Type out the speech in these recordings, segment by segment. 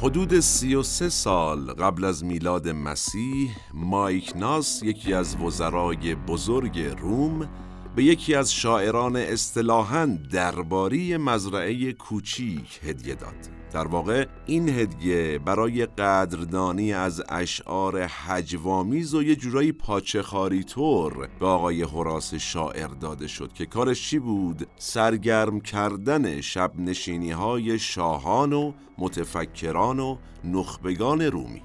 حدود 33 سال قبل از میلاد مسیح مایکناس یکی از وزرای بزرگ روم به یکی از شاعران اصطلاحاً درباری مزرعه کوچیک هدیه داد. در واقع این هدیه برای قدردانی از اشعار حجوامیز و یه جورایی پاچخاری طور به آقای حراس شاعر داده شد که کارش چی بود؟ سرگرم کردن شب نشینی های شاهان و متفکران و نخبگان رومی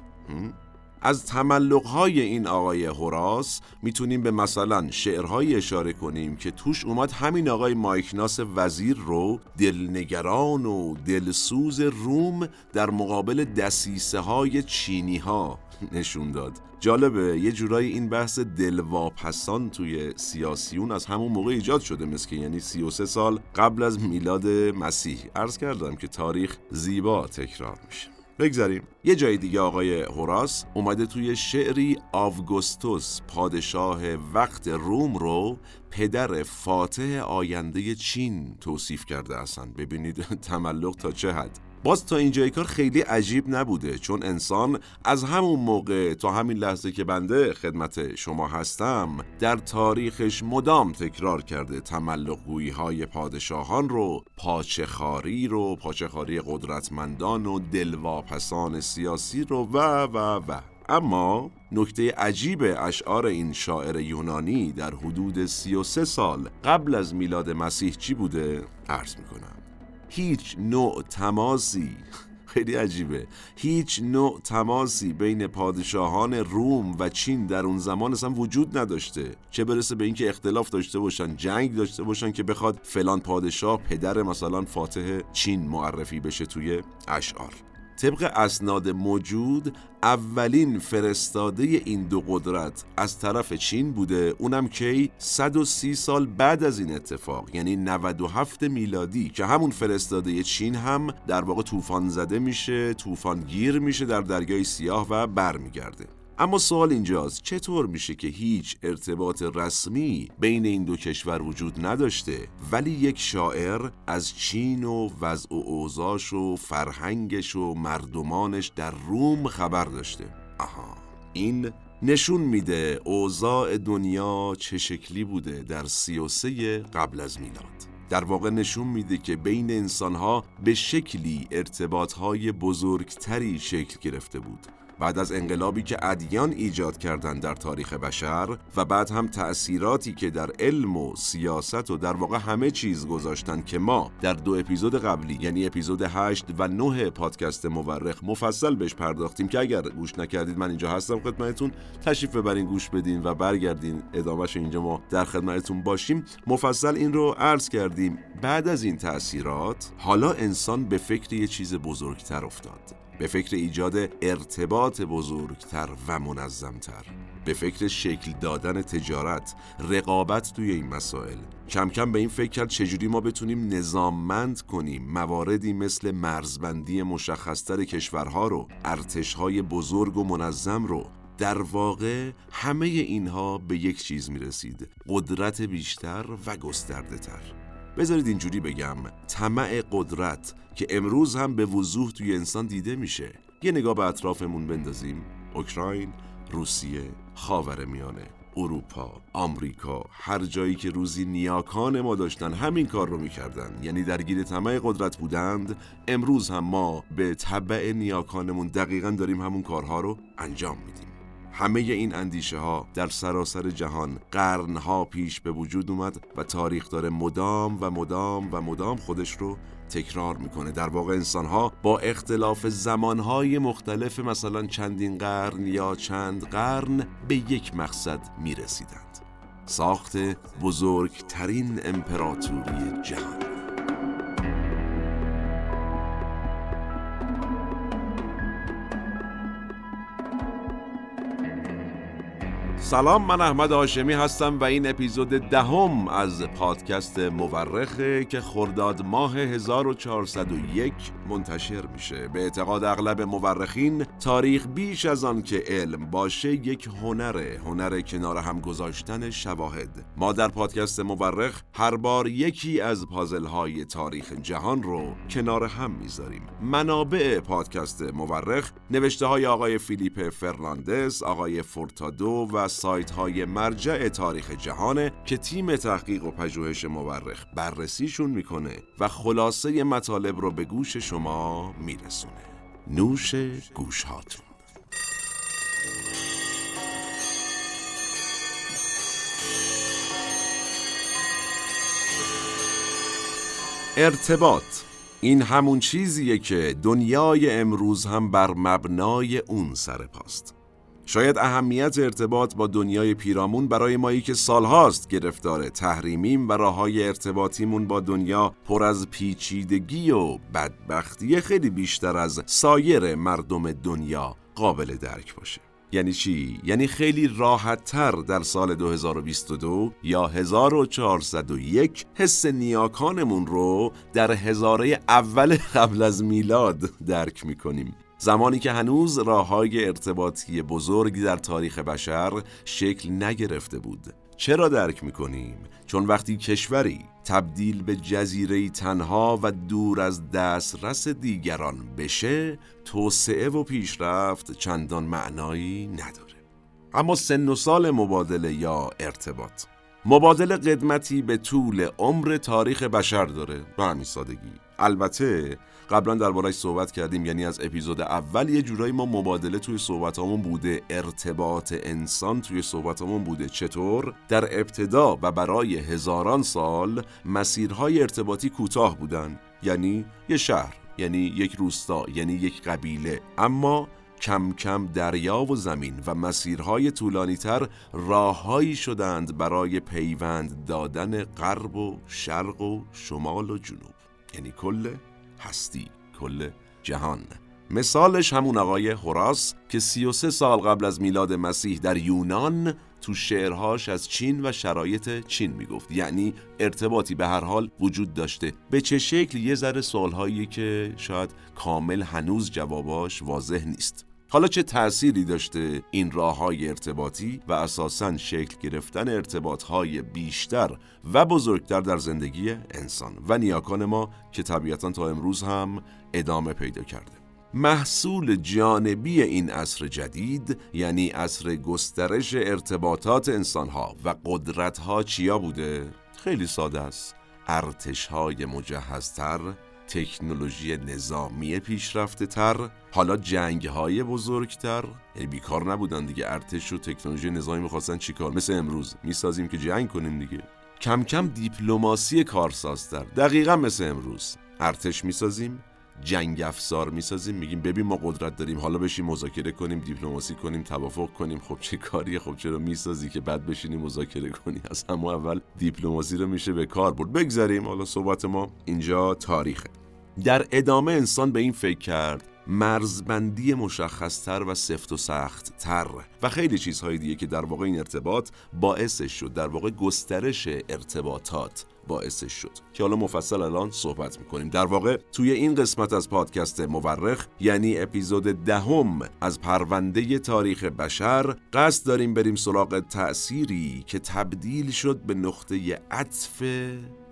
از تملقهای این آقای هوراس می‌تونیم به مثلا شعرهایی اشاره کنیم که توش اومد همین آقای مایکناس وزیر رو دلنگران و دلسوز روم در مقابل دسیسه های چینی ها نشون داد. جالبه یه جورایی این بحث دلواپسان توی سیاسیون از همون موقع ایجاد شده مثل یعنی 33 سال قبل از میلاد مسیح. عرض کردم که تاریخ زیبا تکرار میشه. بگذاریم. یه جای دیگه آقای هوراس اومده توی شعری آوگوستوس پادشاه وقت روم رو پدر فاتح آینده چین توصیف کرده اصلا ببینید تملق تا چه حد. باز تا اینجای کار خیلی عجیب نبوده چون انسان از همون موقع تا همین لحظه که بنده خدمت شما هستم در تاریخش مدام تکرار کرده تملقگویی های پادشاهان رو پاچخاری رو پاچخاری قدرتمندان و دلواپسان سیاسی رو و و و اما نکته عجیب اشعار این شاعر یونانی در حدود 33 سال قبل از میلاد مسیح چی بوده؟ عرض می‌کنم هیچ نوع تماسی خیلی عجیبه هیچ نوع تماسی بین پادشاهان روم و چین در اون زمان اصلا وجود نداشته. چه برسه به اینکه اختلاف داشته باشن جنگ داشته باشن که بخواد فلان پادشاه پدر مثلا فاتح چین معرفی بشه توی اشعار. طبق اسناد موجود اولین فرستاده این دو قدرت از طرف چین بوده. اونم کی؟ 130 سال بعد از این اتفاق یعنی 97 میلادی که همون فرستاده چین هم در واقع طوفان زده میشه طوفان گیر میشه در دریای سیاه و برمیگرده. اما سوال اینجاست چطور میشه که هیچ ارتباط رسمی بین این دو کشور وجود نداشته؟ ولی یک شاعر از چین و وضع و اوضاش و فرهنگش و مردمانش در روم خبر داشته. آها این نشون میده اوضاع دنیا چه شکلی بوده در سی و سه قبل از میلاد. در واقع نشون میده که بین انسانها به شکلی ارتباطهای بزرگتری شکل گرفته بود. بعد از انقلابی که ادیان ایجاد کردند در تاریخ بشر و بعد هم تأثیراتی که در علم و سیاست و در واقع همه چیز گذاشتن که ما در دو اپیزود قبلی یعنی اپیزود 8 و 9 پادکست مورخ مفصل بهش پرداختیم که اگر گوش نکردید من اینجا هستم خدمتتون تشریف ببرین گوش بدین و برگردین. ادامهش اینجا ما در خدمتتون باشیم. مفصل این رو عرض کردیم. بعد از این تأثیرات حالا انسان به فکر یه چیز بزرگتر افتاد. به فکر ایجاد ارتباط بزرگتر و منظمتر به فکر شکل دادن تجارت رقابت توی این مسائل. کم کم به این فکر کرد چجوری ما بتونیم نظاممند کنیم مواردی مثل مرزبندی مشخصتر کشورها رو ارتشهای بزرگ و منظم رو. در واقع همه اینها به یک چیز می رسید قدرت بیشتر و گسترده تر بذارید اینجوری بگم طمع قدرت که امروز هم به وضوح توی انسان دیده میشه. یه نگاه به اطرافمون بندازیم. اوکراین روسیه خاور میانه اروپا، آمریکا، هر جایی که روزی نیاکان ما داشتن همین کار رو می‌کردن. یعنی درگیر طمع قدرت بودند. امروز هم ما به طبع نیاکانمون دقیقا داریم همون کارها رو انجام میدیم. همه این اندیشه ها در سراسر جهان قرنها پیش به وجود اومد و تاریخ داره مدام و مدام و مدام خودش رو تکرار می‌کنه. در واقع انسان ها با اختلاف زمانهای مختلف مثلا چندین قرن یا چند قرن به یک مقصد می‌رسیدند. ساخت بزرگترین امپراتوری جهان. سلام من احمد هاشمی هستم و این اپیزود دهم از پادکست مورخه که خرداد ماه 1401 منتشر میشه. به اعتقاد اغلب مورخین تاریخ بیش از آن که علم باشه یک هنره هنر کنار هم گذاشتن شواهد. ما در پادکست مورخ هر بار یکی از پازل های تاریخ جهان رو کنار هم می‌ذاریم. منابع پادکست مورخ نوشته های آقای فیلیپ فرناندس آقای فورتادو و سایت های مرجع تاریخ جهانه که تیم تحقیق و پژوهش مورخ بررسیشون می‌کنه و خلاصه مطالب رو به گوش شما میرسونه. نوش گوش هاتون ارتباط. این همون چیزیه که دنیای امروز هم بر مبنای اون سر پاست. شاید اهمیت ارتباط با دنیای پیرامون برای مایی که سالهاست گرفتار تحریمیم و راه های ارتباطیمون با دنیا پر از پیچیدگی و بدبختی خیلی بیشتر از سایر مردم دنیا قابل درک باشه. یعنی چی؟ یعنی خیلی راحت تر در سال 2022 یا 1401 حس نیاکانمون رو در هزاره اول قبل از میلاد درک می‌کنیم. زمانی که هنوز راه های ارتباطی بزرگی در تاریخ بشر شکل نگرفته بود چرا درک می‌کنیم؟ چون وقتی کشوری تبدیل به جزیره تنها و دور از دسترس دیگران بشه توسعه و پیشرفت چندان معنایی نداره اما سن و سال مبادله یا ارتباط مبادله قدمتی به طول عمر تاریخ بشر داره. به همین سادگی. البته قبلا دربارهش صحبت کردیم یعنی از اپیزود اول یه جورایی ما مبادله توی صحبتامون بوده. ارتباط انسان توی صحبتامون بوده. چطور؟ در ابتدا و برای هزاران سال مسیرهای ارتباطی کوتاه بودن. یعنی یه شهر یعنی یک روستا یعنی یک قبیله. اما کم کم دریا و زمین و مسیرهای طولانیتر راههایی شدند برای پیوند دادن غرب و شرق و شمال و جنوب. یعنی کل هستی کل جهان. مثالش همون آقای هوراس که 33 سال قبل از میلاد مسیح در یونان تو شعرهاش از چین و شرایط چین می‌گفت. یعنی ارتباطی به هر حال وجود داشته. به چه شکل؟ یه ذره سوالهایی که شاید کامل هنوز جواباش واضح نیست. حالا چه تأثیری داشته این راه های ارتباطی و اساسا شکل گرفتن ارتباط های بیشتر و بزرگتر در زندگی انسان و نیاکان ما که طبیعتا تا امروز هم ادامه پیدا کرده محصول جانبی این عصر جدید یعنی عصر گسترش ارتباطات انسانها و قدرتها چیا بوده؟ خیلی ساده است ارتش های مجهزتر تکنولوژی نظامی پیشرفته تر. حالا جنگ های بزرگتر. یعنی بیکار نبودن دیگه. ارتش و تکنولوژی نظامی می‌خواستن چیکار مثل امروز. می‌سازیم که جنگ کنیم دیگه. کم کم دیپلماسی کارسازتر دقیقا مثل امروز. ارتش می‌سازیم. جنگ افزار می‌سازیم میگیم ببین ما قدرت داریم حالا بشیم مذاکره کنیم دیپلماسی کنیم توافق کنیم خب چه کاریه؟ خب چرا می‌سازی که بعد بشینی مذاکره کنی؟ از همه اول دیپلماسی رو میشه به کار برد. بگذاریم حالا صحبت ما اینجا تاریخه. در ادامه انسان به این فکر کرد مرزبندی مشخصتر و سفت و سخت تر و خیلی چیزهای دیگه که در واقع این ارتباط باعثش شد در واقع گسترش ارتباطات باعثش شد. که حالا مفصل الان صحبت می‌کنیم. در واقع توی این قسمت از پادکست مورخ یعنی اپیزود دهم از پرونده تاریخ بشر قصد داریم بریم سراغ تأثیری که تبدیل شد به نقطه عطف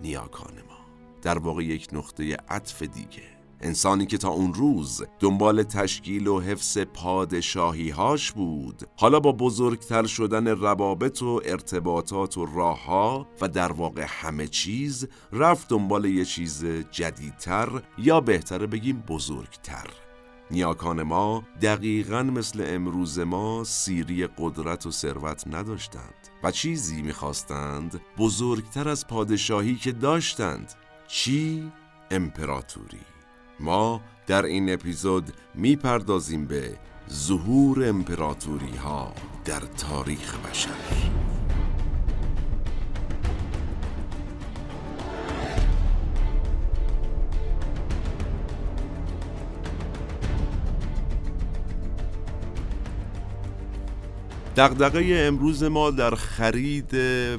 نیاکان ما. در واقع یک نقطه عطف دیگه. انسانی که تا اون روز دنبال تشکیل و حفظ پادشاهی هاش بود. حالا با بزرگتر شدن روابط و ارتباطات و راهها و در واقع همه چیز رفت دنبال یه چیز جدیدتر یا بهتره بگیم بزرگتر. نیاکان ما دقیقا مثل امروز ما سیری قدرت و ثروت نداشتند و چیزی می‌خواستند بزرگتر از پادشاهی که داشتند. چی؟ امپراتوری. ما در این اپیزود می‌پردازیم به ظهور امپراتوری ها در تاریخ بشر. دغدغه امروز ما در خرید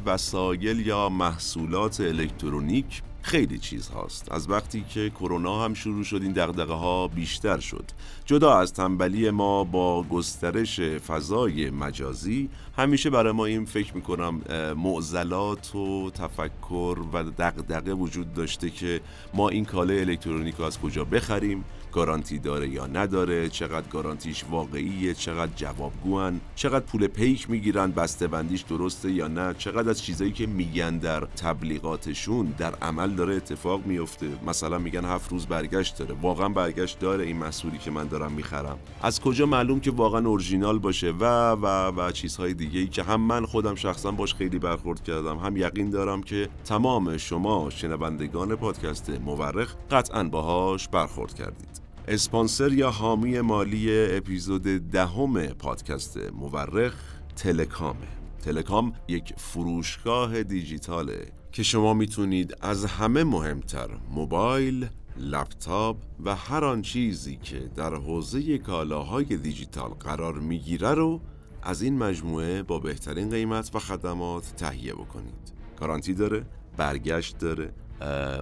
وسایل یا محصولات الکترونیک خیلی چیز هاست. از وقتی که کرونا هم شروع شد این دغدغه ها بیشتر شد. جدا از تنبلی ما با گسترش فضای مجازی همیشه برای ما این فکر می‌کنم معضلات و تفکر و دغدغه وجود داشته که ما این کاله الکترونیک رو از کجا بخریم گارانتی داره یا نداره چقدر گارانتیش واقعیه چقدر جوابگوان چقدر پول پیک می‌گیرن بسته بندیش درسته یا نه چقدر از چیزایی که میگن در تبلیغاتشون در عمل داره اتفاق میفته مثلا میگن هفت روز برگشت داره. واقعا برگشت داره این محصولی که من دارم می‌خرم. از کجا معلوم که واقعا اورجینال باشه؟ و و و چیزهای دیگه ای که هم من خودم شخصا باش خیلی برخورد کردم هم یقین دارم که تمام شما شنوندگان پادکست مورخ قطعا باهاش برخورد کردید. اسپانسر یا حامی مالی اپیزود دهم پادکست مورخ تلکامه تلکام یک فروشگاه دیجیتاله که شما می‌تونید از همه مهمتر موبایل، لپتاپ و هر آن چیزی که در حوزه کالاهای دیجیتال قرار می‌گیره رو از این مجموعه با بهترین قیمت و خدمات تهیه بکنید. گارانتی داره، برگشت داره،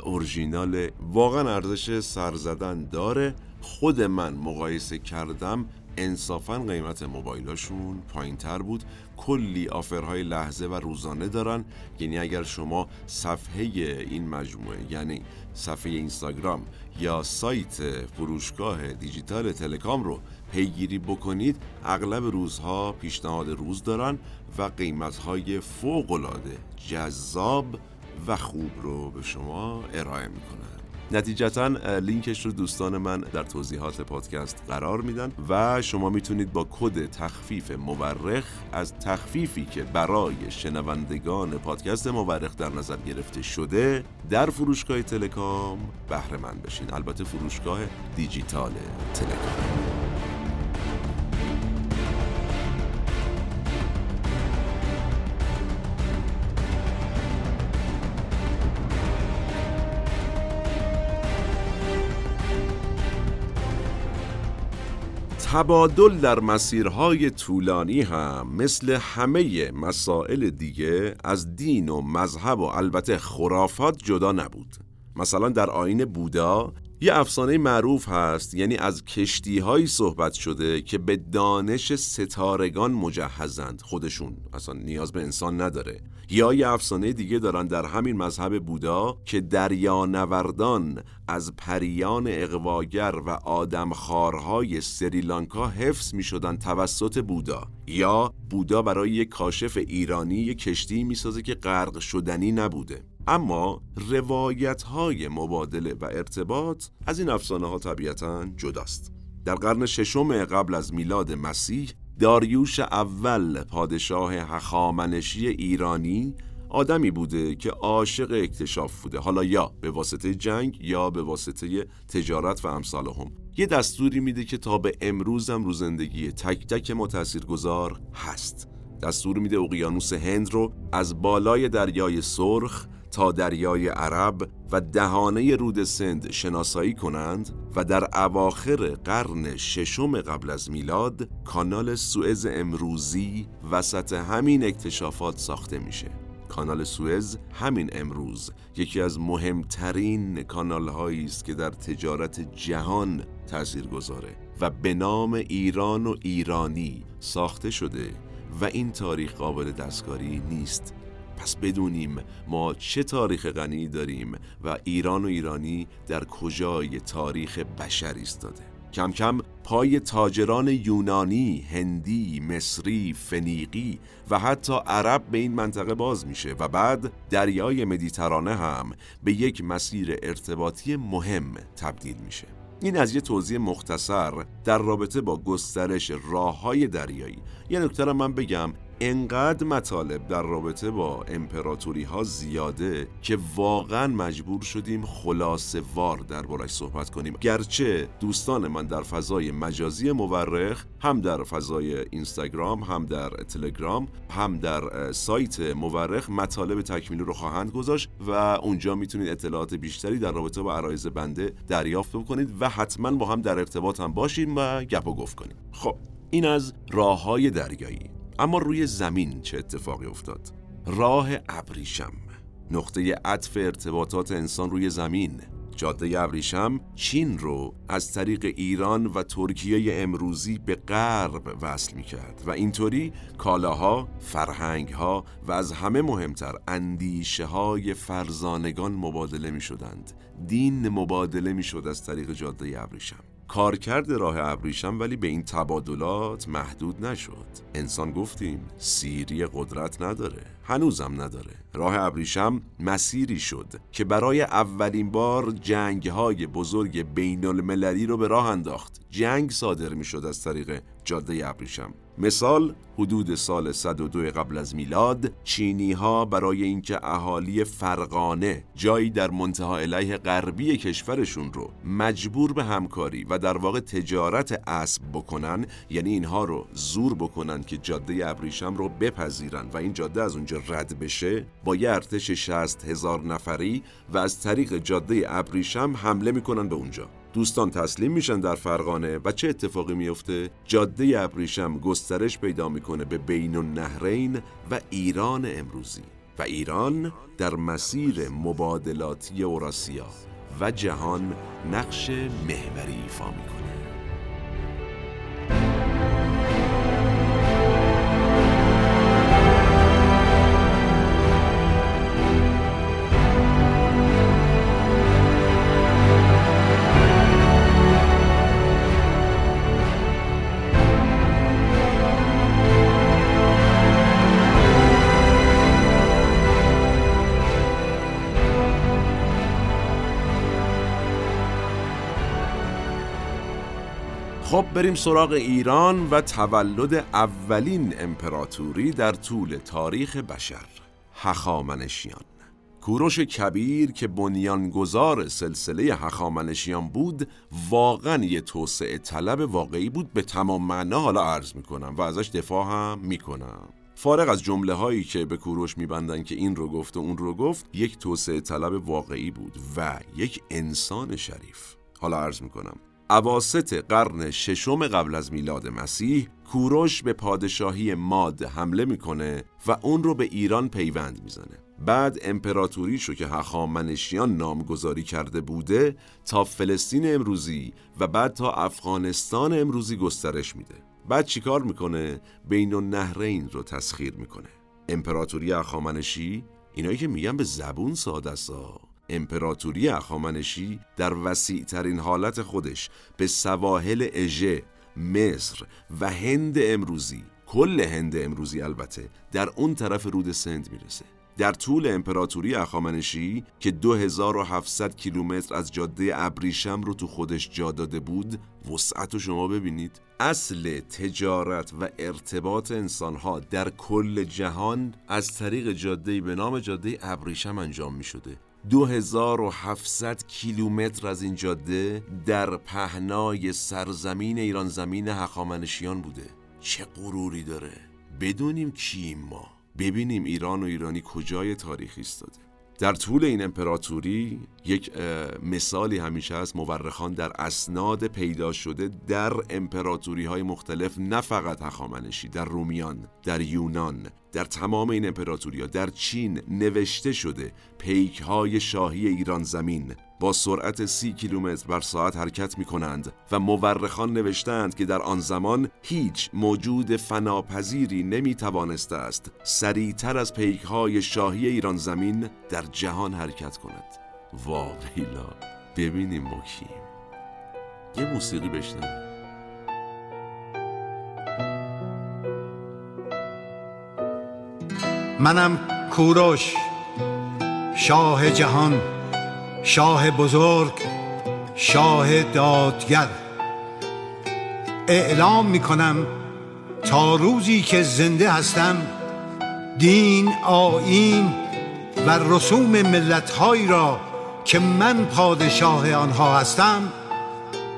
اورژینال واقعا ارزش سر زدن داره خود من مقایسه کردم انصافا قیمت موبایلاشون پایین تر بود کلی آفرهای لحظه و روزانه دارن. یعنی اگر شما صفحه این مجموعه یعنی صفحه اینستاگرام یا سایت فروشگاه دیجیتال تلکام رو پیگیری بکنید اغلب روزها پیشنهاد روز دارن و قیمتهای فوقالعاده جذاب و خوب رو به شما ارائه می‌کنن. نتیجتا لینکش رو دوستان من در توضیحات پادکست قرار میدن و شما می‌تونید با کد تخفیف مورخ از تخفیفی که برای شنوندگان پادکست مورخ در نظر گرفته شده در فروشگاه تلکام بهره مند بشین. البته فروشگاه دیجیتال تلکام تبادل در مسیرهای طولانی هم مثل همه مسائل دیگه از دین و مذهب و البته خرافات جدا نبود. مثلا در آین بودا یه افسانه معروف هست یعنی از کشتی هایی صحبت شده که به دانش ستارگان مجهزند خودشون. اصلا نیاز به انسان نداره. یا یه افسانه دیگه دارن در همین مذهب بودا که دریانوردان از پریان اقواگر و آدمخوارهای سریلانکا حفظ می شدن توسط بودا. یا بودا برای یک کاشف ایرانی یک کشتی می سازه که غرق شدنی نبوده. اما روایت های مبادله و ارتباط از این افسانه ها طبیعتا جداست. در قرن ششم قبل از میلاد مسیح داریوش اول پادشاه هخامنشی ایرانی آدمی بوده که عاشق اکتشاف بوده. حالا یا به واسطه جنگ یا به واسطه تجارت و امثال هم. یه دستوری میده که تا به امروزم رو زندگی تک تک ما گذار هست. دستور میده اقیانوس هند رو از بالای دریای سرخ تا دریای عرب و دهانه رود سند شناسایی کنند و در اواخر قرن ششم قبل از میلاد کانال سوئز امروزی وسط همین اکتشافات ساخته میشه. کانال سوئز همین امروز یکی از مهمترین کانال هایی است که در تجارت جهان تأثیر گذاره و به نام ایران و ایرانی ساخته شده و این تاریخ قابل دستکاری نیست. پس بدونیم ما چه تاریخ غنی داریم و ایران و ایرانی در کجای تاریخ بشر ایستاده. کم کم پای تاجران یونانی، هندی، مصری، فنیقی و حتی عرب به این منطقه باز میشه و بعد دریای مدیترانه هم به یک مسیر ارتباطی مهم تبدیل میشه. این از یه توضیح مختصر در رابطه با گسترش راه های دریایی. یه نکته من بگم. انقدر مطالب در رابطه با امپراتوری ها زیاده که واقعا مجبور شدیم خلاصه وار دربارش صحبت کنیم. گرچه دوستان من در فضای مجازی مورخ هم در فضای اینستاگرام هم در تلگرام هم در سایت مورخ مطالب تکمیلی رو خواهند گذاشت و اونجا می‌تونید اطلاعات بیشتری در رابطه با عرایز بنده دریافت بکنید و حتما با هم در ارتباط هم باشیم و گپ و گفت کنیم. خب این از راه های دریایی. اما روی زمین چه اتفاقی افتاد؟ راه ابریشم نقطه عطف ارتباطات انسان روی زمین جاده ابریشم چین رو از طریق ایران و ترکیه امروزی به غرب وصل می کرد و اینطوری کالاها، فرهنگها و از همه مهمتر اندیشه های فرزانگان مبادله می شدند. دین مبادله می شد از طریق جاده ابریشم. کارکرد راه ابریشم ولی به این تبادلات محدود نشد. انسان گفتیم سیری قدرت نداره. هنوزم نداره. راه ابریشم مسیری شد که برای اولین بار جنگ های بزرگ بین المللی رو به راه انداخت. جنگ صادر می شد از طریق جاده ابریشم. مثال حدود سال 102 قبل از میلاد چینی ها برای اینکه اهالی فرقانه جایی در منتها علیه غربی کشورشون رو مجبور به همکاری و در واقع تجارت اسب بکنن یعنی اینها رو زور بکنن که جاده ابریشم رو بپذیرن و این جاده از اونجا رد بشه با یه ارتش 60 هزار نفری و از طریق جاده ابریشم حمله می‌کنن به اونجا. دوستان تسلیم میشن در فرغانه و چه اتفاقی میفته؟ جاده ابریشم گسترش پیدا می‌کنه به بین النهرین و ایران امروزی و ایران در مسیر مبادلاتی اوراسیا و جهان نقش محوری ایفا می‌کنه خب بریم سراغ ایران و تولد اولین امپراتوری در طول تاریخ بشر هخامنشیان. کوروش کبیر که بنیانگذار سلسله هخامنشیان بود واقعا یه توسعه طلب واقعی بود. به تمام معنا حالا عرض می‌کنم و ازش دفاع هم می‌کنم. فارغ از جمله هایی که به کوروش میبندن که این رو گفت و اون رو گفت یک توسعه طلب واقعی بود و یک انسان شریف. حالا عرض می‌کنم. عواست قرن ششم قبل از میلاد مسیح کوروش به پادشاهی ماد حمله می‌کنه و اون رو به ایران پیوند می‌زنه. بعد امپراتوریشو که هخامنشیان نامگذاری کرده بوده تا فلسطین امروزی و بعد تا افغانستان امروزی گسترش میده. بعد چیکار می‌کنه؟ بین النهرین رو تسخیر می‌کنه. امپراتوری هخامنشی؟ اینایی که میگن به زبون ساده امپراتوری اخامنشی در وسیع ترین حالت خودش به سواحل اژه، مصر و هند امروزی کل هند امروزی البته در اون طرف رود سند می‌رسه. در طول امپراتوری اخامنشی که 2700 کیلومتر از جاده ابریشم رو تو خودش جا داده بود وسعت رو شما ببینید. اصل تجارت و ارتباط انسانها در کل جهان از طریق جاده به نام جاده ابریشم انجام می شده 2700 کیلومتر از این جاده در پهنای سرزمین ایران زمین حقامنشیان بوده. چه غروری داره؟ بدونیم کیم ما. ببینیم ایران و ایرانی کجای تاریخی ایستاده. در طول این امپراتوری یک مثالی همیشه از مورخان در اسناد پیدا شده در امپراتوری های مختلف نه فقط هخامنشی در رومیان در یونان در تمام این امپراتوری ها در چین نوشته شده پیک های شاهی ایران زمین. با سرعت سی کیلومتر بر ساعت حرکت می کنند و مورخان نوشتند که در آن زمان هیچ موجود فناپذیری نمی توانسته است سریعتر از پیک های شاهی ایران زمین در جهان حرکت کند. واقعیلا ببینیم ما کیم یه موسیقی بشنویم منم کوروش شاه جهان. شاه بزرگ شاه دادگر. اعلام می کنم تا روزی که زنده هستم دین آین و رسوم ملتهایی را که من پادشاه آنها هستم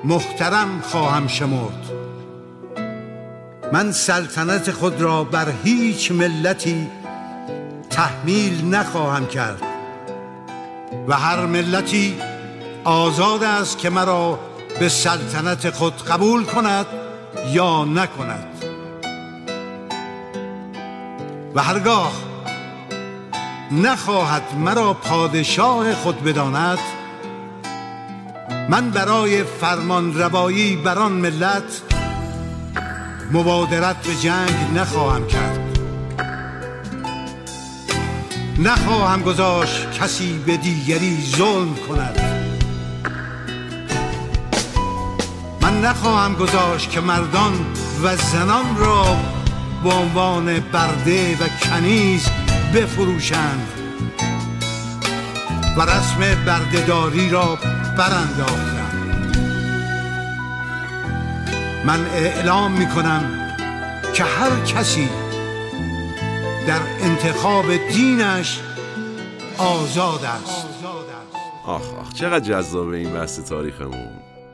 محترم خواهم شمرد. من سلطنت خود را بر هیچ ملتی تحمیل نخواهم کرد. و هر ملتی آزاد است که مرا به سلطنت خود قبول کند یا نکند. و هرگاه نخواهد مرا پادشاه خود بداند من برای فرمان روایی بران ملت مبادرت به جنگ نخواهم کرد. نخواهم گذاشت کسی به دیگری ظلم کند. من نخواهم گذاشت که مردان و زنان را به عنوان برده و کنیز بفروشند و رسم بردهداری را برانداختم من اعلام می کنم که هر کسی در انتخاب دینش آزاد است. آخ آخ چقدر جذابه این بحث تاریخمون.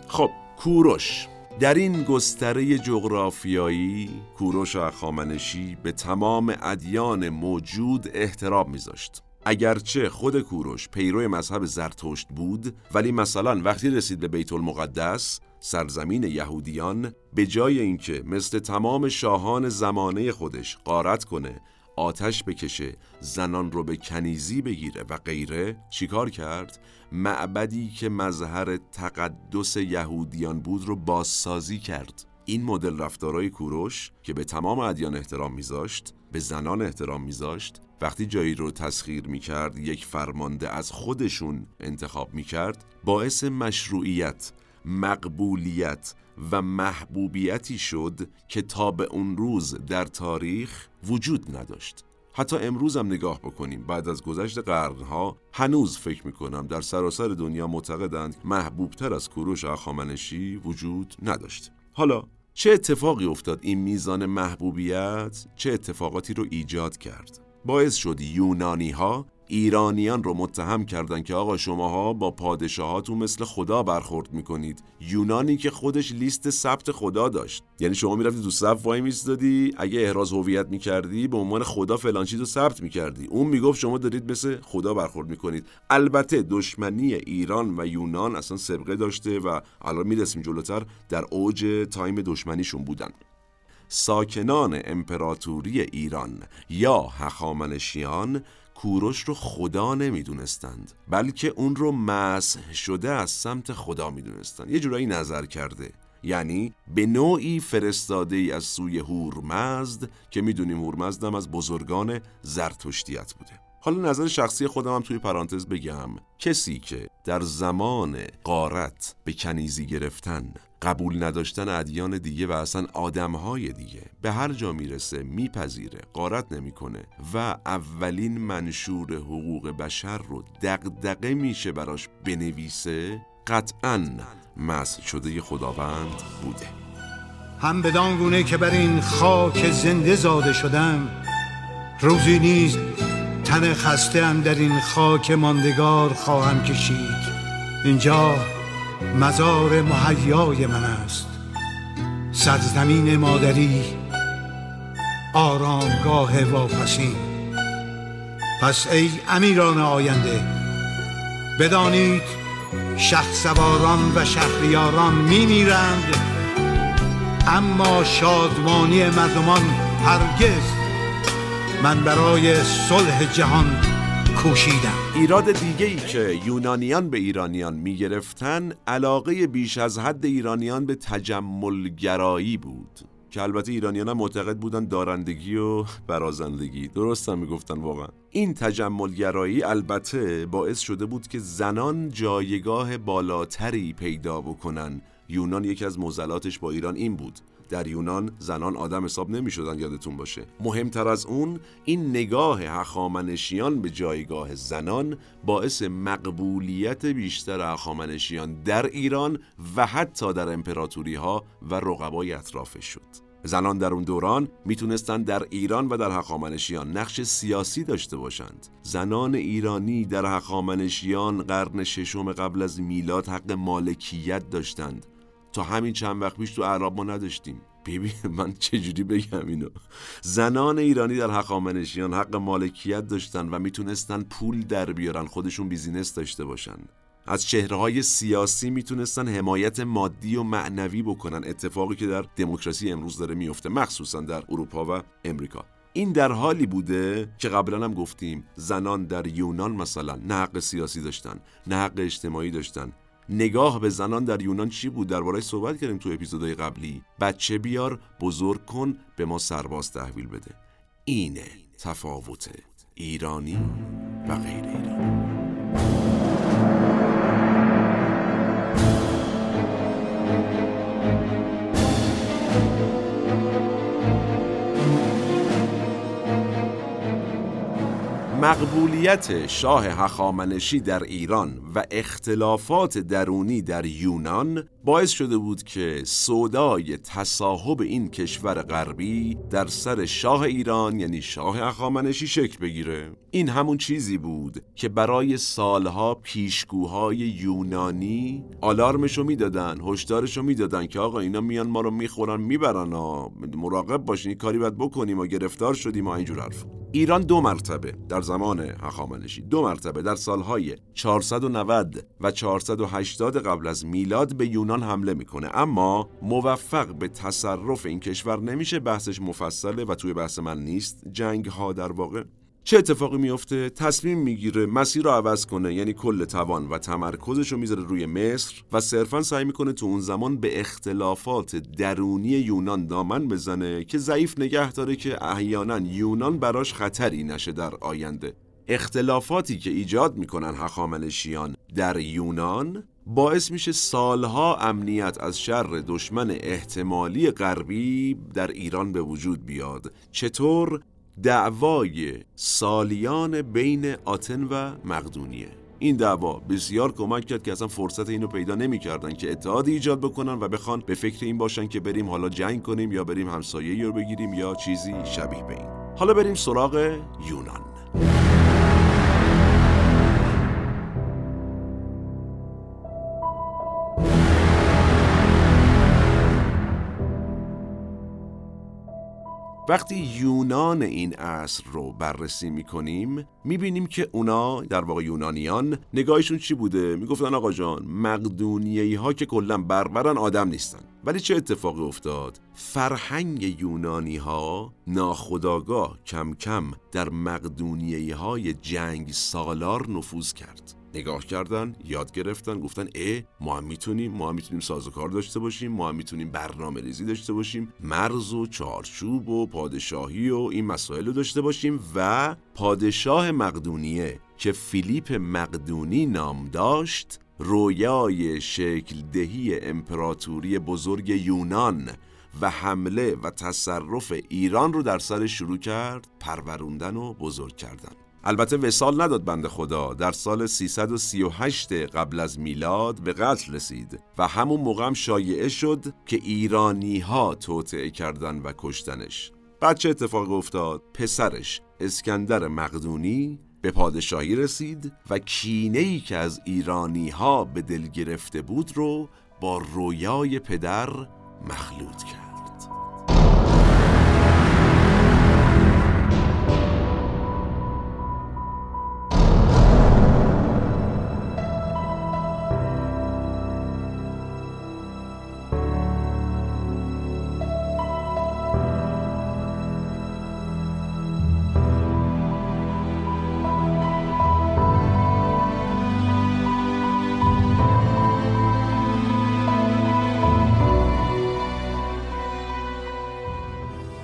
خب کوروش. در این گستره جغرافیایی کوروش اخامنشی به تمام ادیان موجود احترام میذاشت. اگرچه خود کوروش پیرو مذهب زرتشت بود ولی مثلا وقتی رسید به بیت المقدس سرزمین یهودیان به جای اینکه مثل تمام شاهان زمانه خودش قارت کنه آتش بکشه زنان رو به کنیزی بگیره و غیره چیکار کرد؟ معبدی که مظهر تقدس یهودیان بود رو بازسازی کرد این مدل رفتارهای کوروش که به تمام ادیان احترام میذاشت به زنان احترام میذاشت وقتی جایی رو تسخیر می‌کرد یک فرمانده از خودشون انتخاب می‌کرد باعث مشروعیت مقبولیت و محبوبیتی شد که تا به اون روز در تاریخ وجود نداشت. حتی امروز هم نگاه بکنیم بعد از گذشت قرنها هنوز فکر می‌کنم در سراسر دنیا معتقدند محبوبتر از کوروش اخامنشی وجود نداشت. حالا چه اتفاقی افتاد؟ این میزان محبوبیت چه اتفاقاتی رو ایجاد کرد؟ باعث شد یونانی ها ایرانیان رو متهم کردند که آقا شماها با پادشاهاتون مثل خدا برخورد می‌کنید. یونانی که خودش لیست ثبت خدا داشت. یعنی شما می‌رفتی تو صف وای میستادی اگه احراز هویت می‌کردی به عنوان خدا فلان چیزو ثبت می‌کردی. اون می‌گفت شما دارید مثل خدا برخورد می‌کنید. البته دشمنی ایران و یونان اصلا سبقه داشته و الان می‌رسیم جلوتر در اوج تایم دشمنیشون بودن. ساکنان امپراتوری ایران یا هخامنشیان کوروش رو خدا نمی‌دونستند بلکه اون رو مسح شده از سمت خدا می‌دونستند. یه جورایی نظر کرده. یعنی به نوعی فرستاده ای از سوی هورمزد که می‌دونیم هورمزد هم از بزرگان زرتشتیت بوده. حالا نظر شخصی خودم هم توی پرانتز بگم. کسی که در زمان قارت به کنیزی گرفتن قبول نداشتن ادیان دیگه و اصلا آدمهای دیگه به هر جا می‌رسه میپذیره قارت نمی‌کنه و اولین منشور حقوق بشر رو دقدقه میشه براش بنویسه قطعا مسح شده خداوند بوده. هم بدان گونه که بر این خاک زنده زاده شدم روزی نیز تن خسته هم در این خاک ماندگار خواهم کشید. اینجا مزار محیای من است. سرزمین مادری آرامگاه واپسین. پس ای امیران آینده بدانید سواران و شهریاران می میرند اما شادمانی مردمان هرگز من برای صلح جهان کوشیدم. ایراد دیگه ای که یونانیان به ایرانیان می گرفتن علاقه بیش از حد ایرانیان به تجملگرایی بود که البته ایرانیان هم معتقد بودن دارندگی و برازندگی. درست هم می‌گفتن واقعا. این تجملگرایی البته باعث شده بود که زنان جایگاه بالاتری پیدا بکنن. یونان یکی از موزلاتش با ایران این بود. در یونان زنان آدم حساب نمی شدن یادتون باشه. مهمتر از اون این نگاه هخامنشیان به جایگاه زنان باعث مقبولیت بیشتر هخامنشیان در ایران و حتی در امپراتوری ها و رقبای اطرافش شد. زنان در اون دوران می‌تونستند در ایران و در هخامنشیان نقش سیاسی داشته باشند. زنان ایرانی در هخامنشیان قرن ششم قبل از میلاد حق مالکیت داشتند. تا همین چند وقت پیش تو عرب ما نداشتیم. ببین من چجوری بگم اینو؟ زنان ایرانی در هخامنشیان حق مالکیت داشتن و می‌تونستن پول در بیارن خودشون بیزینس داشته باشن. از چهره سیاسی می‌تونستن حمایت مادی و معنوی بکنن. اتفاقی که در دموکراسی امروز داره میفته مخصوصا در اروپا و امریکا. این در حالی بوده که قبلا هم گفتیم زنان در یونان مثلا نه حق سیاسی داشتن نه حق اجتماعی داشتن. نگاه به زنان در یونان چی بود؟ درباره صحبت کردیم تو اپیزودهای قبلی. بچه بیار بزرگ کن به ما سرباز تحویل بده. اینه تفاوت ایرانی و غیر ایرانی. مقبولیت شاه هخامنشی در ایران و اختلافات درونی در یونان باعث شده بود که سودای تصاحب این کشور غربی در سر شاه ایران یعنی شاه هخامنشی شکل بگیره. این همون چیزی بود که برای سالها پیشگوهای یونانی آلارمشو می‌دادن هشدارشو می‌دادن که آقا اینا میان ما رو می‌خورن می‌برن و مراقب باشین کاری باید بکنیم و گرفتار شدیم و اینجور حرف ایران دو مرتبه در زمان هخامنشی دو مرتبه در سالهای 490 و 480 قبل از میلاد به یونان حمله می‌کنه. اما موفق به تصرف این کشور نمیشه بحثش مفصله و توی بحث من نیست. جنگ ها در واقع چه اتفاقی میفته تصمیم می‌گیره مسیر رو عوض کنه یعنی کل توان و تمرکزش رو می‌ذاره روی مصر و صرفا سعی می‌کنه تو اون زمان به اختلافات درونی یونان دامن بزنه که ضعیف نگه داره که احیانا یونان براش خطری نشه در آینده. اختلافاتی که ایجاد می‌کنن هخامنشیان در یونان باعث میشه سالها امنیت از شر دشمن احتمالی غربی در ایران به وجود بیاد. چطور؟ دعوای سالیان بین آتن و مقدونیه. این دعوا بسیار کمک کرد که اصلا فرصت اینو پیدا نمی‌کردن که اتحادی ایجاد بکنن و بخوان به فکر این باشن که بریم حالا جنگ کنیم یا بریم همسایه رو بگیریم یا چیزی شبیه به این. حالا بریم سراغ یونان. وقتی یونان این عصر رو بررسی می‌کنیم می‌بینیم که اونا در واقع یونانیان نگاهشون چی بوده؟ می‌گفتن آقا جان مقدونیهی ها که کلا بربرن آدم نیستن. ولی چه اتفاقی افتاد؟ فرهنگ یونانی ها ناخداگاه کم کم در مقدونیهی های جنگ سالار نفوذ کرد. نگاه کردن یاد گرفتن گفتن اه ما هم می‌تونیم ما هم می‌تونیم سازوکار داشته باشیم ما هم می‌تونیم برنامه ریزی داشته باشیم مرز و چارچوب و پادشاهی و این مسائل رو داشته باشیم و پادشاه مقدونیه که فیلیپ مقدونی نام داشت رویای شکل دهی امپراتوری بزرگ یونان و حمله و تصرف ایران رو در سر شروع کرد پروروندن و بزرگ کردن. البته وسال نداد بند خدا. در سال 338 قبل از میلاد به قتل رسید و همون موقع هم شایعه شد که ایرانی ها توطعه کردن و کشتنش. بعد چه اتفاق افتاد؟ پسرش اسکندر مقدونی به پادشاهی رسید و کینه ای که از ایرانی ها به دل گرفته بود رو با رویای پدر مخلوط کرد.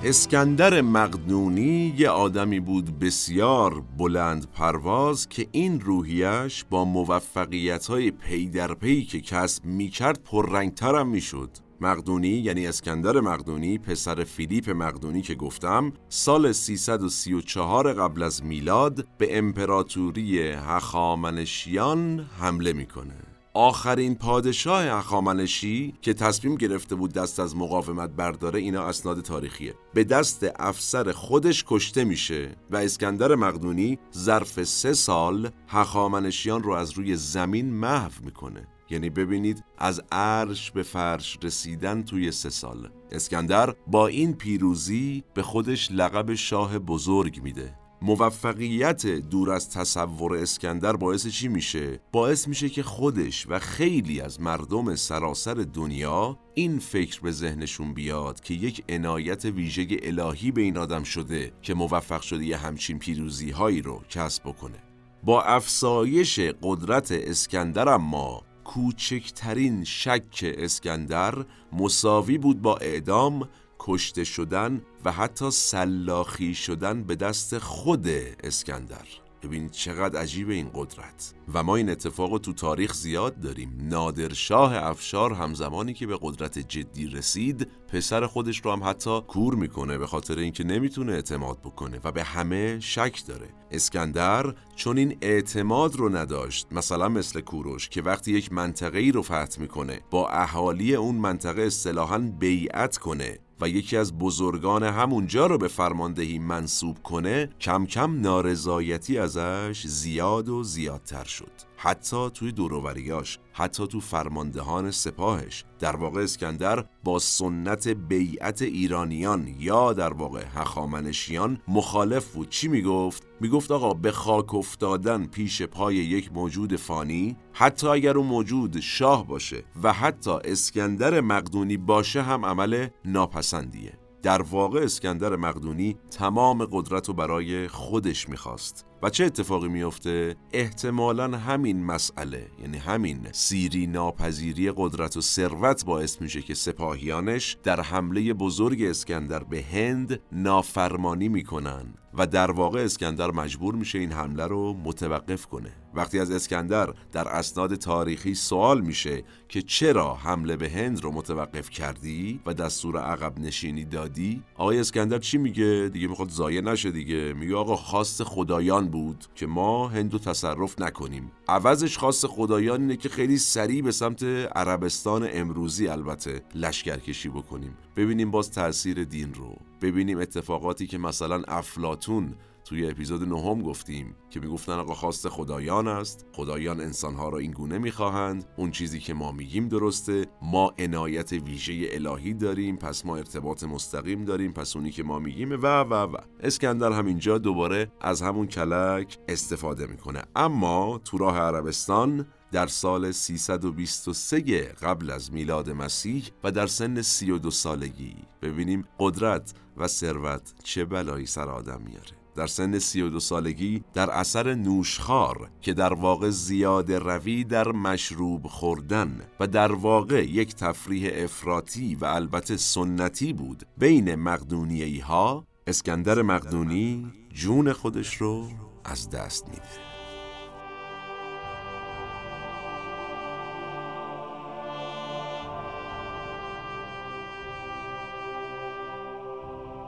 اسکندر مقدونی یه آدمی بود بسیار بلند پرواز که این روحیش با موفقیت های پی در پی که کسب می‌کرد هم می‌شد. مقدونی یعنی اسکندر مقدونی پسر فیلیپ مقدونی که گفتم سال 334 قبل از میلاد به امپراتوری هخامنشیان حمله می‌کنه. آخرین پادشاه هخامنشی که تصمیم گرفته بود دست از مقاومت برداره اینا اسناد تاریخیه. به دست افسر خودش کشته میشه و اسکندر مقدونی ظرف سه سال هخامنشیان رو از روی زمین محو می‌کنه. یعنی ببینید از عرش به فرش رسیدن توی سه سال. اسکندر با این پیروزی به خودش لقب شاه بزرگ میده. موفقیت دور از تصور اسکندر باعث چی میشه؟ باعث میشه که خودش و خیلی از مردم سراسر دنیا این فکر به ذهنشون بیاد که یک عنایت ویژه الهی به این آدم شده که موفق شده یه همچین پیروزی هایی رو کسب بکنه با افسایش قدرت اسکندر اما کوچکترین شک اسکندر مساوی بود با اعدام کشته شدن و حتی سلاخی شدن به دست خود اسکندر. ببین چقدر عجیب این قدرت. و ما این اتفاق تو تاریخ زیاد داریم. نادرشاه افشار همزمانی که به قدرت جدی رسید پسر خودش رو هم حتی کور می‌کنه به خاطر اینکه نمی‌تونه اعتماد بکنه و به همه شک داره. اسکندر چون این اعتماد رو نداشت مثلا مثل کوروش که وقتی یک منطقه ای رو فتح می‌کنه با اهالی اون منطقه اصطلاحا بیعت کنه. و یکی از بزرگان همونجا رو به فرماندهی منصوب کنه کم کم نارضایتی ازش زیاد و زیادتر شد. حتی توی دوروریاش حتی تو فرماندهان سپاهش. در واقع اسکندر با سنت بیعت ایرانیان یا در واقع هخامنشیان مخالف بود. چی می‌گفت؟ می‌گفت آقا به خاک افتادن پیش پای یک موجود فانی حتی اگر اون موجود شاه باشه و حتی اسکندر مقدونی باشه هم عمل ناپسندیه. در واقع اسکندر مقدونی تمام قدرت رو برای خودش می‌خواست. و چه اتفاقی میفته؟ احتمالا همین مسئله یعنی همین سیری ناپذیری قدرت و ثروت باعث میشه که سپاهیانش در حمله بزرگ اسکندر به هند نافرمانی می‌کنن و در واقع اسکندر مجبور میشه این حمله رو متوقف کنه وقتی از اسکندر در اسناد تاریخی سوال میشه که چرا حمله به هند رو متوقف کردی و دستور عقب نشینی دادی آقای اسکندر چی میگه؟ دیگه می‌خواد زایه نشه دیگه. میگه آقا خواست خدایان بود که ما هندو تصرف نکنیم. عوضش خواست خدایان اینه که خیلی سریع به سمت عربستان امروزی البته لشکرکشی بکنیم. ببینیم باز تاثیر دین رو. ببینیم اتفاقاتی که مثلا افلاتون توی اپیزود نهم گفتیم که می‌گفتن آقا خواست خدایان است خدایان انسانها را این گونه می‌خواهند. اون چیزی که ما میگیم درسته. ما عنایت ویژه الهی داریم پس ما ارتباط مستقیم داریم پس اونی که ما میگیم و و و. اسکندر همینجا دوباره از همون کلک استفاده می‌کنه. اما تو راه عربستان در سال 323 قبل از میلاد مسیح و در سن 32 سالگی ببینیم قدرت و ثروت چه بلایی سر آدم میاره. در سن 32 سالگی در اثر نوشخار که در واقع زیاده روی در مشروب خوردن و در واقع یک تفریح افراطی و البته سنتی بود بین مقدونیهی ها اسکندر مقدونی جون خودش رو از دست میده.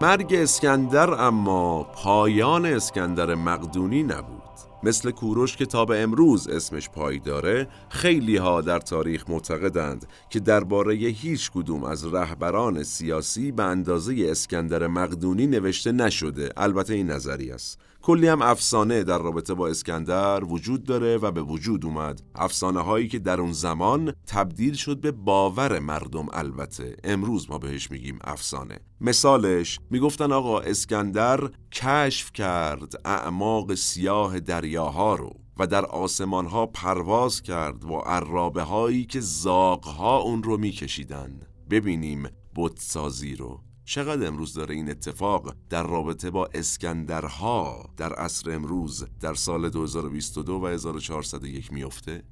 مرگ اسکندر اما پایان اسکندر مقدونی نبود. مثل کوروش که تا به امروز اسمش پای داره خیلی ها در تاریخ معتقدند که درباره هیچ کدوم از رهبران سیاسی به اندازه اسکندر مقدونی نوشته نشده. البته این نظری است. کلی هم افسانه در رابطه با اسکندر وجود داره و به وجود اومد. افسانه هایی که در اون زمان تبدیل شد به باور مردم البته. امروز ما بهش میگیم افسانه. مثالش می‌گفتن آقا اسکندر کشف کرد اعماق سیاه دریاها رو و در آسمان ها پرواز کرد و عرابه هایی که زاغ اون رو میکشیدن. ببینیم بتسازی رو. چقدر امروز داره این اتفاق در رابطه با اسکندرها در عصر امروز در سال 2022 و 1401 میفته؟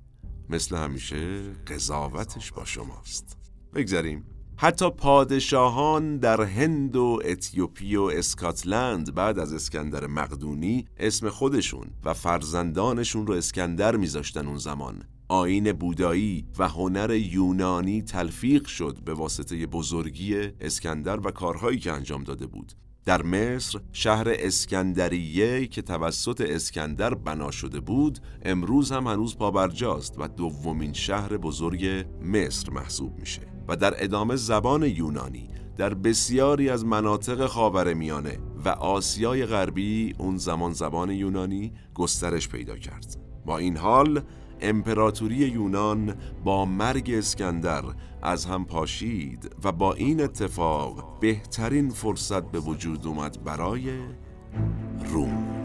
مثل همیشه قضاوتش با شماست. بگذاریم حتی پادشاهان در هند و اتیوپی و اسکاتلند بعد از اسکندر مقدونی اسم خودشون و فرزندانشون رو اسکندر میذاشتن اون زمان. آین بودایی و هنر یونانی تلفیق شد به واسطه بزرگی اسکندر و کارهایی که انجام داده بود. در مصر شهر اسکندریه که توسط اسکندر بنا شده بود امروز هم هنوز پابرجاست و دومین شهر بزرگ مصر محسوب میشه. و در ادامه زبان یونانی در بسیاری از مناطق خاور میانه و آسیای غربی اون زمان زبان یونانی گسترش پیدا کرد. با این حال امپراتوری یونان با مرگ اسکندر از هم پاشید و با این اتفاق بهترین فرصت به وجود اومد برای روم.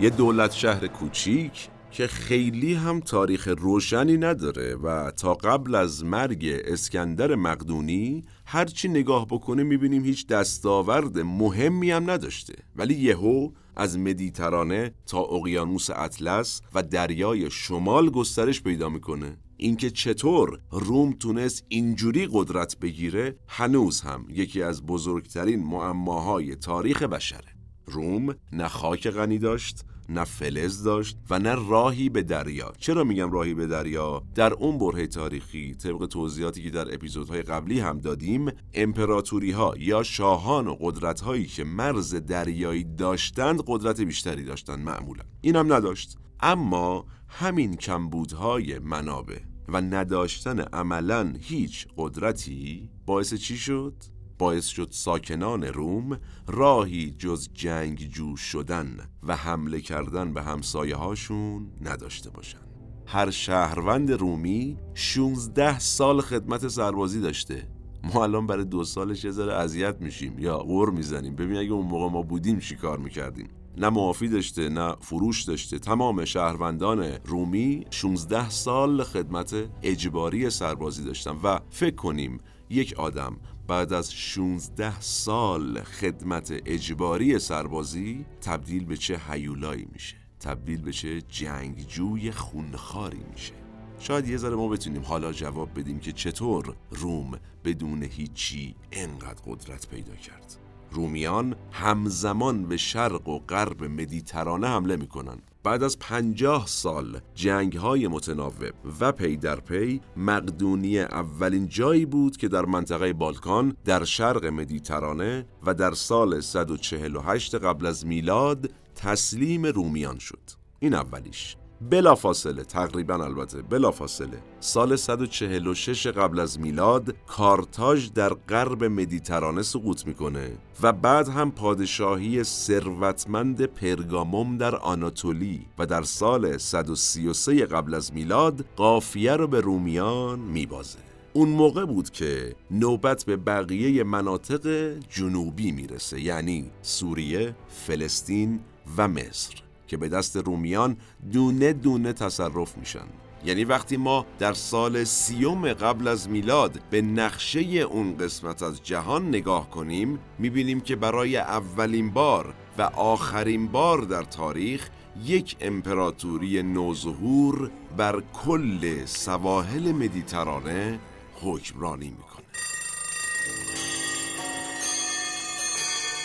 یه دولت شهر کوچیک که خیلی هم تاریخ روشنی نداره و تا قبل از مرگ اسکندر مقدونی هرچی نگاه بکنه می‌بینیم هیچ دستاورد مهمی هم نداشته. ولی یهو از مدیترانه تا اقیانوس اطلس و دریای شمال گسترش پیدا می‌کنه. اینکه چطور روم تونست اینجوری قدرت بگیره هنوز هم یکی از بزرگترین معماهای تاریخ بشره. روم نه خاک غنی داشت نه فلز داشت و نه راهی به دریا. چرا میگم راهی به دریا؟ در اون برهه تاریخی طبق توضیحاتی که در اپیزودهای قبلی هم دادیم امپراتوری ها یا شاهان و قدرت هایی که مرز دریایی داشتند قدرت بیشتری داشتند معمولا. اینم نداشت. اما همین کمبودهای منابع و نداشتن عملا هیچ قدرتی باعث چی شد؟ باعث شد ساکنان روم راهی جز جنگ جو شدن و حمله کردن به همسایه هاشون نداشته باشن هر شهروند رومی 16 سال خدمت سربازی داشته. ما الان برای دو سالش یه ذره اذیت میشیم یا غور می‌زنیم. ببین اگه اون موقع ما بودیم چی کار می‌کردیم؟ نه معافی داشته نه فروش داشته. تمام شهروندان رومی 16 سال خدمت اجباری سربازی داشتن و فکر کنیم یک آدم بعد از 16 سال خدمت اجباری سربازی تبدیل به چه هیولایی میشه؟ تبدیل به چه جنگجوی خونخاری میشه؟ شاید یه ذره ما بتونیم حالا جواب بدیم که چطور روم بدون هیچی انقدر قدرت پیدا کرد. رومیان همزمان به شرق و غرب مدیترانه حمله می‌کنن. بعد از پنجاه سال جنگ های متناوب و پی در پی مقدونیه اولین جایی بود که در منطقه بالکان در شرق مدیترانه و در سال 148 قبل از میلاد تسلیم رومیان شد. این اولیش. بلا فاصله تقریبا البته بلا فاصله سال 146 قبل از میلاد کارتاژ در غرب مدیترانه سقوط می‌کنه و بعد هم پادشاهی ثروتمند پرگاموم در آناتولی و در سال 133 قبل از میلاد قافیه رو به رومیان میبازه. اون موقع بود که نوبت به بقیه مناطق جنوبی می‌رسه یعنی سوریه، فلسطین و مصر. که به دست رومیان دونه دونه تصرف میشن. یعنی وقتی ما در سال سیوم قبل از میلاد به نقشه اون قسمت از جهان نگاه کنیم می‌بینیم که برای اولین بار و آخرین بار در تاریخ یک امپراتوری نوظهور بر کل سواحل مدیترانه حکمرانی می‌کنه.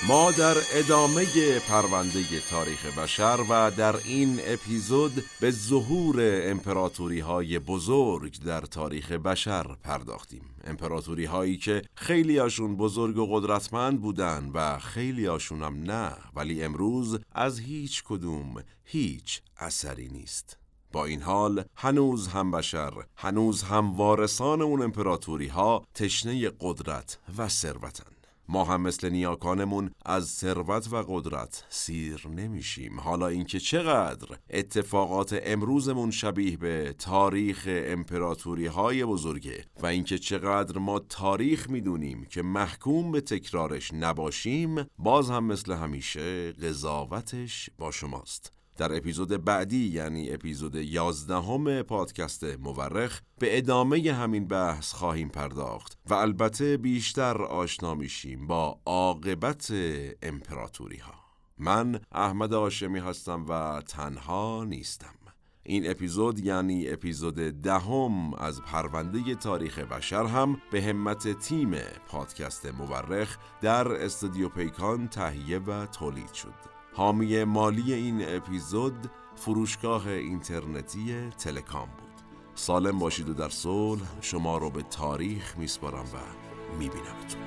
ما در ادامه پرونده تاریخ بشر و در این اپیزود به ظهور امپراتوری های بزرگ در تاریخ بشر پرداختیم. امپراتوری هایی که خیلی هاشون بزرگ و قدرتمند بودن و خیلی هاشون هم نه ولی امروز از هیچ کدوم هیچ اثری نیست. با این حال هنوز هم بشر هنوز هم وارثان اون امپراتوری ها تشنه قدرت و ثروتن. ما هم مثل نیاکانمون از ثروت و قدرت سیر نمیشیم. حالا اینکه چقدر اتفاقات امروزمون شبیه به تاریخ امپراتوری های بزرگه و اینکه چقدر ما تاریخ می‌دونیم که محکوم به تکرارش نباشیم باز هم مثل همیشه قضاوتش با شماست. در اپیزود بعدی یعنی اپیزود یازدهم پادکست مورخ به ادامه همین بحث خواهیم پرداخت و البته بیشتر آشنا میشیم با عاقبت امپراتوری ها من احمد آشمی هستم و تنها نیستم. این اپیزود یعنی اپیزود دهم از پرونده تاریخ بشر هم به همت تیم پادکست مورخ در استودیو پیکان تهیه و تولید شد. حامی مالی این اپیزود فروشگاه اینترنتی تلکام بود. سالم باشید و در صلح شما رو به تاریخ میسپارم و میبینمتون.